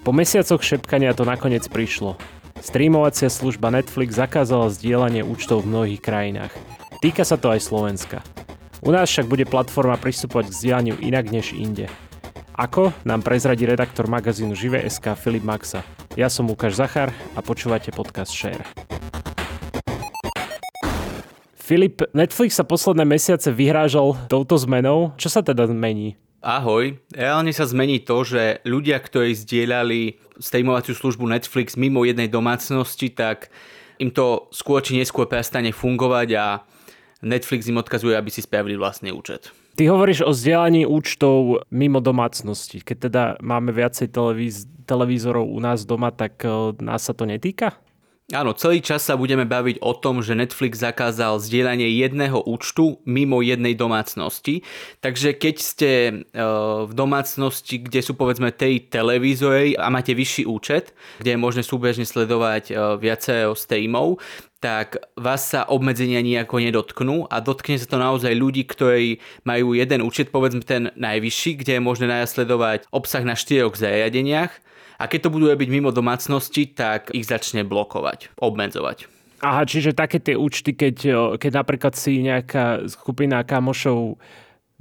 Po mesiacoch šepkania to nakoniec prišlo. Streamovacia služba Netflix zakázala zdieľanie účtov v mnohých krajinách. Týka sa to aj Slovenska. U nás však bude platforma pristupovať k zdieľaniu inak než inde. Ako nám prezradí redaktor magazínu Žive.sk Filip Maxa. Ja som Lukáš Zachar a počúvate podcast Share. Filip, Netflix sa posledné mesiace vyhrážal touto zmenou. Čo sa teda mení? Ahoj. Reálne sa zmení to, že ľudia, ktorí zdieľali streamovaciu službu Netflix mimo jednej domácnosti, tak im to skôr či neskôr prestane fungovať a Netflix im odkazuje, aby si spravili vlastný účet. Ty hovoríš o zdieľaní účtov mimo domácnosti. Keď teda máme viacej televíz- televízorov u nás doma, tak uh, nás sa to netýka? Áno, celý čas sa budeme baviť o tom, že Netflix zakázal zdieľanie jedného účtu mimo jednej domácnosti. Takže keď ste e, v domácnosti, kde sú povedzme tej televízory a máte vyšší účet, kde je možné súbežne sledovať e, viacero streamov, tak vás sa obmedzenia nejako nedotknú a dotkne sa to naozaj ľudí, ktorí majú jeden účet, povedzme ten najvyšší, kde je možné najasledovať obsah na štyroch zariadeniach a keď to budú robiť mimo domácnosti, tak ich začne blokovať, obmedzovať. Aha, čiže také tie účty, keď, keď napríklad si nejaká skupina kamošov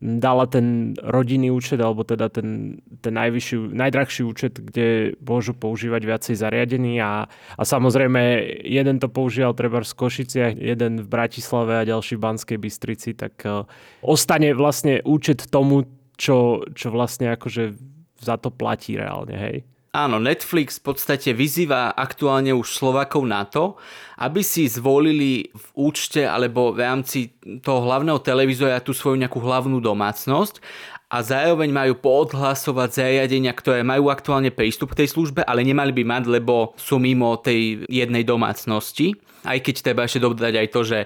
dala ten rodinný účet, alebo teda ten, ten najvyšší, najdrahší účet, kde môžu používať viacej zariadení a, a samozrejme jeden to používal treba v Košiciach, jeden v Bratislave a ďalší v Banskej Bystrici, tak uh, ostane vlastne účet tomu, čo, čo vlastne akože za to platí reálne, hej? Áno, Netflix v podstate vyzýva aktuálne už Slovakov na to, aby si zvolili v účte alebo v rámci toho hlavného televízora tú svoju nejakú hlavnú domácnosť a zároveň majú poodhlasovať zariadenia, ktoré majú aktuálne prístup k tej službe, ale nemali by mať, lebo sú mimo tej jednej domácnosti. Aj keď treba ešte dodať aj to, že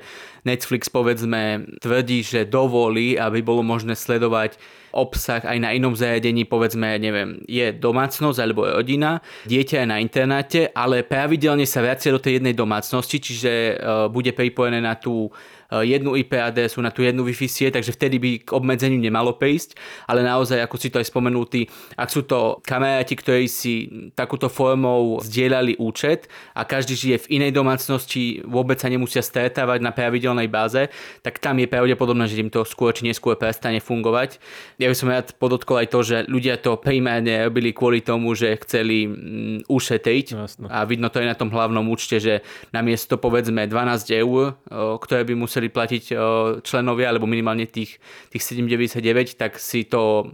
Netflix povedzme tvrdí, že dovolí, aby bolo možné sledovať obsah aj na inom zariadení, povedzme, neviem, je domácnosť alebo je rodina, dieťa je na internáte, ale pravidelne sa vracia do tej jednej domácnosti, čiže uh, bude pripojené na tú Eh, jednu IP adresu na tú jednu Wi-Fi sieť, takže vtedy by k obmedzeniu nemalo prísť, ale naozaj, ako si to aj spomenutý, ak sú to kamaráti, ktorí si takúto formou zdieľali účet a každý žije v inej domácnosti, vôbec sa nemusia stretávať na pravidelnej báze, tak tam je pravdepodobné, že im to skôr či neskôr prestane fungovať. Ja by som rád podotkol aj to, že ľudia to primárne robili kvôli tomu, že chceli mm, ušetriť Jasne. a vidno to aj na tom hlavnom účte, že namiesto povedzme 12 eur, ktoré by museli platiť členovia, alebo minimálne tých, tých 7,99, tak si to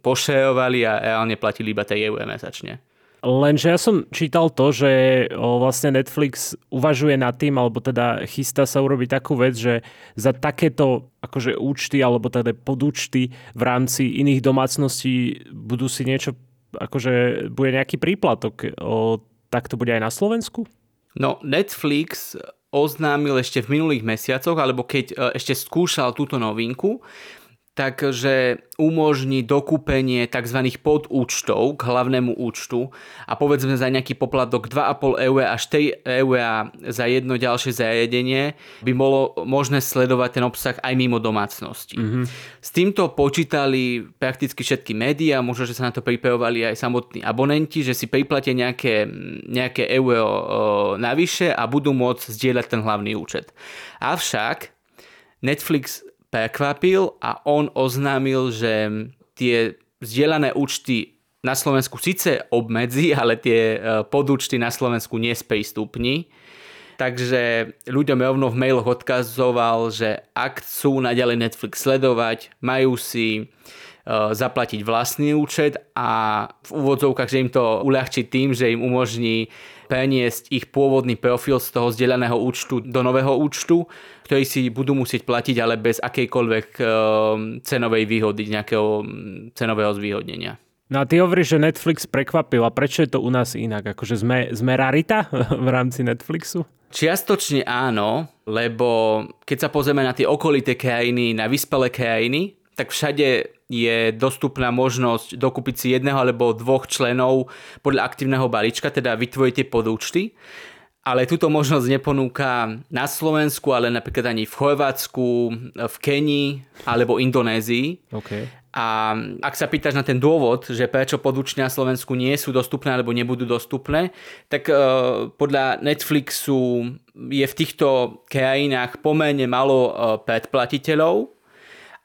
pošerovali a reálne platili iba tej EU mesačne. Lenže ja som čítal to, že vlastne Netflix uvažuje nad tým, alebo teda chystá sa urobiť takú vec, že za takéto akože účty, alebo teda podúčty v rámci iných domácností budú si niečo, akože bude nejaký príplatok. O, tak to bude aj na Slovensku? No, Netflix oznámil ešte v minulých mesiacoch, alebo keď e, ešte skúšal túto novinku, takže umožní dokúpenie tzv. podúčtov k hlavnému účtu a povedzme za nejaký poplatok 2,5 eur až 3 eur za jedno ďalšie zariadenie by bolo možné sledovať ten obsah aj mimo domácnosti. Mm-hmm. S týmto počítali prakticky všetky médiá, možno, že sa na to pripravovali aj samotní abonenti, že si priplatia nejaké, nejaké euro o, navyše a budú môcť zdieľať ten hlavný účet. Avšak Netflix prekvapil a on oznámil, že tie vzdielané účty na Slovensku síce obmedzi, ale tie e, podúčty na Slovensku nesprístupní. Takže ľuďom rovno v mailoch odkazoval, že ak chcú naďalej Netflix sledovať, majú si uh, zaplatiť vlastný účet a v úvodzovkách, že im to uľahčí tým, že im umožní preniesť ich pôvodný profil z toho zdieľaného účtu do nového účtu, ktorý si budú musieť platiť, ale bez akejkoľvek ehm, cenovej výhody, nejakého mm, cenového zvýhodnenia. No a ty hovoríš, že Netflix prekvapil a prečo je to u nás inak? Akože sme, sme rarita v rámci Netflixu? Čiastočne áno, lebo keď sa pozrieme na tie okolité krajiny, na vyspelé krajiny, tak všade je dostupná možnosť dokúpiť si jedného alebo dvoch členov podľa aktívneho balíčka, teda vytvoríte podúčty. ale túto možnosť neponúka na Slovensku, ale napríklad ani v Chorvátsku, v Kenii alebo Indonézii. Okay. A ak sa pýtaš na ten dôvod, že prečo podúčne na Slovensku nie sú dostupné alebo nebudú dostupné, tak uh, podľa Netflixu je v týchto krajinách pomerne malo uh, predplatiteľov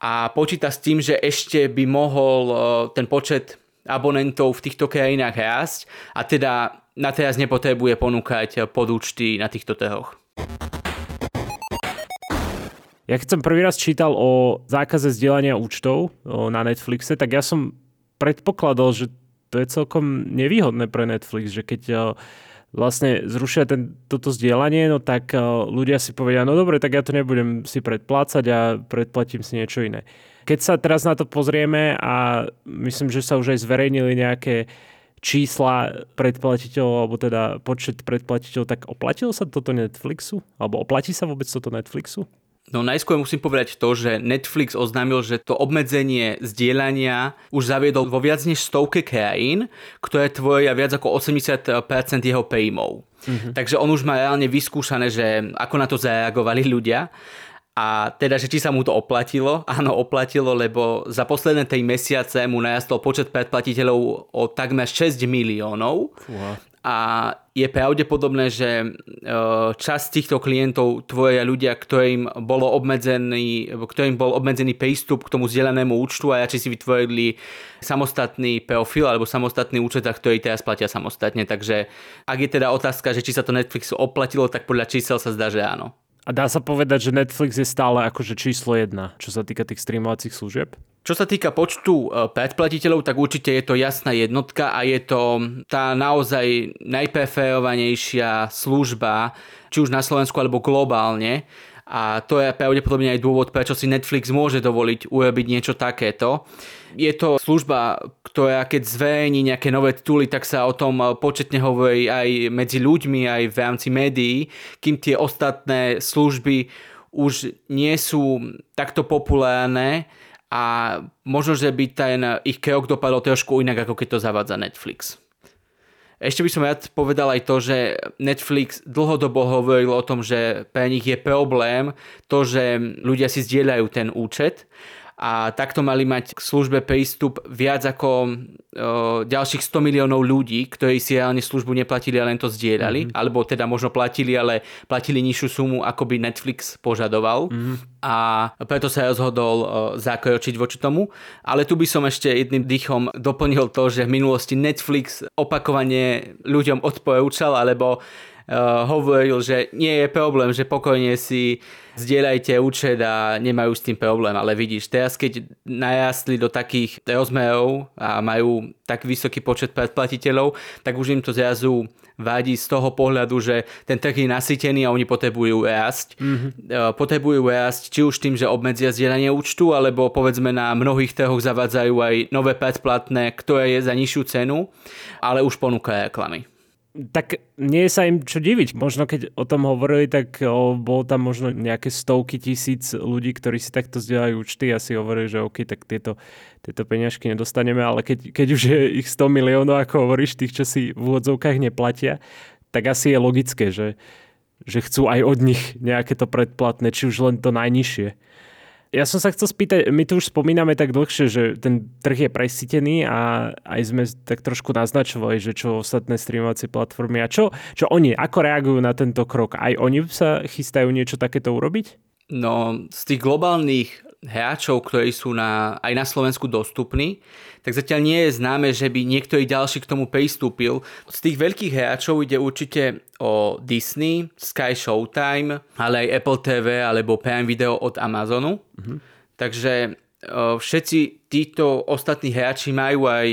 a počíta s tým, že ešte by mohol uh, ten počet abonentov v týchto krajinách rásť a teda na teraz nepotrebuje ponúkať podúčty na týchto trhoch. Ja keď som prvý raz čítal o zákaze zdieľania účtov na Netflixe, tak ja som predpokladal, že to je celkom nevýhodné pre Netflix, že keď vlastne zrušia ten, toto zdieľanie, no tak ľudia si povedia, no dobre, tak ja to nebudem si predplácať a predplatím si niečo iné. Keď sa teraz na to pozrieme a myslím, že sa už aj zverejnili nejaké čísla predplatiteľov, alebo teda počet predplatiteľov, tak oplatilo sa toto Netflixu? Alebo oplatí sa vôbec toto Netflixu? No najskôr musím povedať to, že Netflix oznámil, že to obmedzenie zdieľania už zaviedol vo viac než stovke krajín, ktoré tvoria viac ako 80% jeho príjmov. Mm-hmm. Takže on už má reálne vyskúšané, že ako na to zareagovali ľudia. A teda, že či sa mu to oplatilo? Áno, oplatilo, lebo za posledné 3 mesiace mu narastol počet predplatiteľov o takmer 6 miliónov. Fúha. A je pravdepodobné, že e, časť týchto klientov tvoria ľudia, ktorým, bolo obmedzený, ktorým bol obmedzený prístup k tomu zdieľanému účtu a či si vytvorili samostatný profil alebo samostatný účet, za ktorý teraz platia samostatne. Takže ak je teda otázka, že či sa to Netflixu oplatilo, tak podľa čísel sa zdá, že áno. A dá sa povedať, že Netflix je stále akože číslo jedna, čo sa týka tých streamovacích služieb? Čo sa týka počtu e, predplatiteľov, tak určite je to jasná jednotka a je to tá naozaj najpreferovanejšia služba, či už na Slovensku alebo globálne. A to je pravdepodobne aj dôvod, prečo si Netflix môže dovoliť urobiť niečo takéto. Je to služba, ktorá keď zverejní nejaké nové tituly, tak sa o tom početne hovorí aj medzi ľuďmi, aj v rámci médií, kým tie ostatné služby už nie sú takto populárne a možno, že by ten ich krok dopadol trošku inak, ako keď to zavádza Netflix. Ešte by som rád povedal aj to, že Netflix dlhodobo hovoril o tom, že pre nich je problém to, že ľudia si zdieľajú ten účet a takto mali mať k službe prístup viac ako o, ďalších 100 miliónov ľudí, ktorí si reálne službu neplatili a len to zdieľali, mm-hmm. alebo teda možno platili, ale platili nižšiu sumu, ako by Netflix požadoval. Mm-hmm. A preto sa rozhodol o, zakročiť voči tomu. Ale tu by som ešte jedným dýchom doplnil to, že v minulosti Netflix opakovane ľuďom odporúčal, alebo hovoril, že nie je problém, že pokojne si zdieľajte účet a nemajú s tým problém. Ale vidíš, teraz keď najastli do takých rozmerov a majú tak vysoký počet predplatiteľov, tak už im to zrazu vadí z toho pohľadu, že ten trh je nasýtený a oni potrebujú rásť. Mm-hmm. Potrebujú rásť či už tým, že obmedzia zdieľanie účtu, alebo povedzme na mnohých trhoch zavádzajú aj nové predplatné, ktoré je za nižšiu cenu, ale už ponúka reklamy tak nie sa im čo diviť. Možno keď o tom hovorili, tak o, bolo tam možno nejaké stovky tisíc ľudí, ktorí si takto zdieľajú účty a si hovorili, že OK, tak tieto, tieto peňažky nedostaneme, ale keď, keď už je ich 100 miliónov, ako hovoríš, tých, čo si v úvodzovkách neplatia, tak asi je logické, že, že chcú aj od nich nejaké to predplatné, či už len to najnižšie. Ja som sa chcel spýtať, my tu už spomíname tak dlhšie, že ten trh je presítený a aj sme tak trošku naznačovali, že čo ostatné streamovacie platformy a čo, čo oni, ako reagujú na tento krok? Aj oni sa chystajú niečo takéto urobiť? No, z tých globálnych hráčov, ktorí sú na, aj na Slovensku dostupní, tak zatiaľ nie je známe, že by niektorý ďalší k tomu pristúpil. Z tých veľkých hráčov ide určite o Disney, Sky Showtime, ale aj Apple TV alebo Prime Video od Amazonu. Mm-hmm. Takže všetci títo ostatní hráči majú aj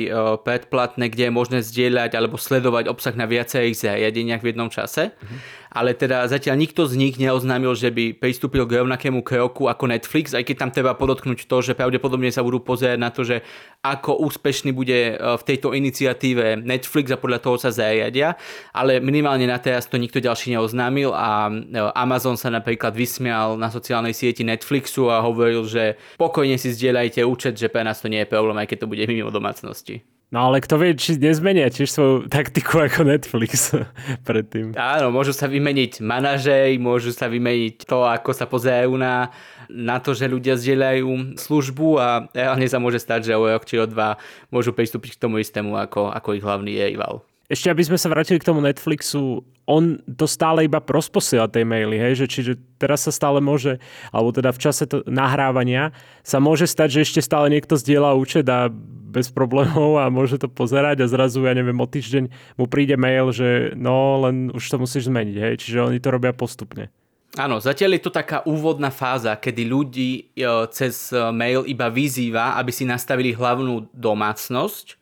predplatné, kde je možné zdieľať alebo sledovať obsah na viacerých zariadeniach v jednom čase. Mm-hmm ale teda zatiaľ nikto z nich neoznámil, že by pristúpil k rovnakému kroku ako Netflix, aj keď tam treba podotknúť to, že pravdepodobne sa budú pozerať na to, že ako úspešný bude e, v tejto iniciatíve Netflix a podľa toho sa zariadia, ale minimálne na teraz to nikto ďalší neoznámil a e, Amazon sa napríklad vysmial na sociálnej sieti Netflixu a hovoril, že pokojne si zdieľajte účet, že pre nás to nie je problém, aj keď to bude mimo domácnosti. No ale kto vie, či nezmenia tiež svoju taktiku ako Netflix predtým. Áno, môžu sa vymeniť manažej, môžu sa vymeniť to, ako sa pozerajú na, na to, že ľudia zdieľajú službu a reálne sa môže stať, že o rok či o dva môžu pristúpiť k tomu istému ako, ako ich hlavný rival. Ešte aby sme sa vrátili k tomu Netflixu, on to stále iba prosposiela tej maily, hej, že čiže teraz sa stále môže, alebo teda v čase to nahrávania sa môže stať, že ešte stále niekto zdieľa účet a bez problémov a môže to pozerať a zrazu, ja neviem, o týždeň mu príde mail, že no, len už to musíš zmeniť, hej, čiže oni to robia postupne. Áno, zatiaľ je to taká úvodná fáza, kedy ľudí e, cez e, mail iba vyzýva, aby si nastavili hlavnú domácnosť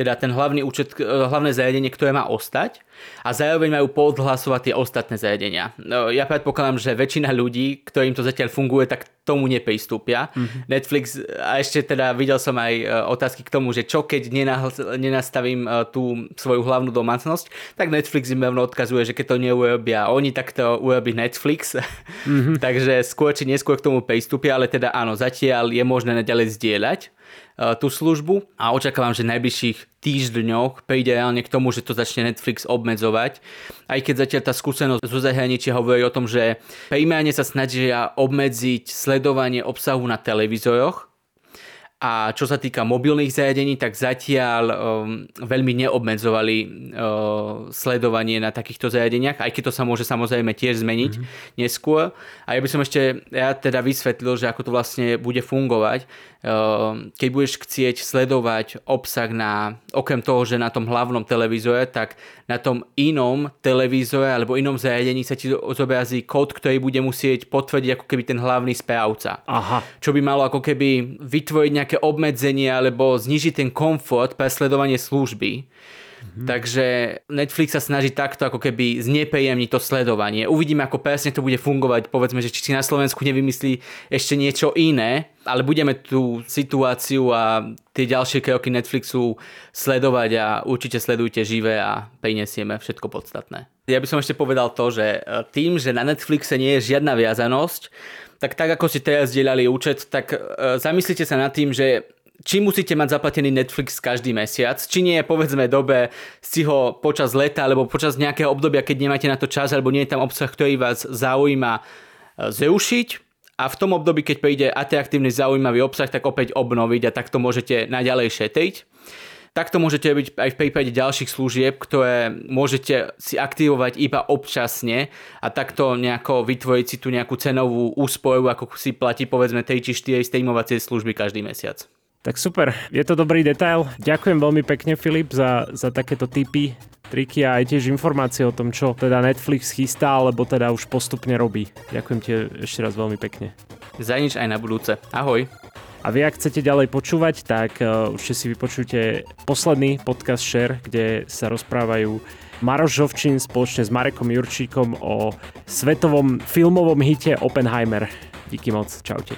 teda ten hlavný účet, e, hlavné zariadenie, ktoré má ostať a zároveň majú podhlasovať tie ostatné zariadenia. No, ja predpokladám, že väčšina ľudí, ktorým to zatiaľ funguje, tak tomu nepristúpia. Mm-hmm. Netflix, a ešte teda videl som aj e, otázky k tomu, že čo keď nenastavím e, tú svoju hlavnú domácnosť, tak Netflix im rovno odkazuje, že keď to neurobia oni, tak to urobí Netflix. Mm-hmm. Takže skôr či neskôr k tomu pristúpia, ale teda áno, zatiaľ je možné naďalej zdieľať Eh, tú službu a očakávam, že v najbližších týždňoch príde reálne k tomu, že to začne Netflix obmedzovať. Aj keď zatiaľ tá skúsenosť zo zahraničia hovorí o tom, že primárne sa snažia obmedziť sledovanie obsahu na televízoroch, a čo sa týka mobilných zariadení, tak zatiaľ um, veľmi neobmedzovali uh, sledovanie na takýchto zariadeniach, aj keď to sa môže samozrejme tiež zmeniť mm-hmm. neskôr. A ja by som ešte ja teda vysvetlil, že ako to vlastne bude fungovať. Uh, keď budeš chcieť sledovať obsah na, okrem toho, že na tom hlavnom televízore, tak na tom inom televízore alebo inom zariadení sa ti zobrazí kód, ktorý bude musieť potvrdiť ako keby ten hlavný správca. Aha. Čo by malo ako keby vytvoriť nejaké nejaké obmedzenia alebo znižiť ten komfort pre sledovanie služby. Mm-hmm. Takže Netflix sa snaží takto ako keby znepejemniť to sledovanie. Uvidíme, ako presne to bude fungovať. Povedzme, že či si na Slovensku nevymyslí ešte niečo iné, ale budeme tú situáciu a tie ďalšie kroky Netflixu sledovať a určite sledujte živé a prinesieme všetko podstatné. Ja by som ešte povedal to, že e, tým, že na Netflixe nie je žiadna viazanosť, tak tak ako si teraz zdieľali účet, tak uh, zamyslite sa nad tým, že či musíte mať zaplatený Netflix každý mesiac, či nie je povedzme dobe si ho počas leta alebo počas nejakého obdobia, keď nemáte na to čas alebo nie je tam obsah, ktorý vás zaujíma e, zrušiť a v tom období, keď príde atraktívny zaujímavý obsah, tak opäť obnoviť a takto môžete naďalej šetriť. Takto môžete byť aj v prípade ďalších služieb, ktoré môžete si aktivovať iba občasne a takto nejako vytvoriť si tu nejakú cenovú úsporu, ako si platí povedzme 3 či 4 streamovacie služby každý mesiac. Tak super, je to dobrý detail. Ďakujem veľmi pekne Filip za, za takéto tipy, triky a aj tiež informácie o tom, čo teda Netflix chystá, alebo teda už postupne robí. Ďakujem ti ešte raz veľmi pekne. Za nič aj na budúce. Ahoj. A vy, ak chcete ďalej počúvať, tak uh, určite si vypočujte posledný podcast Share, kde sa rozprávajú Maroš Žovčín spoločne s Marekom Jurčíkom o svetovom filmovom hite Oppenheimer. Díky moc, čaute.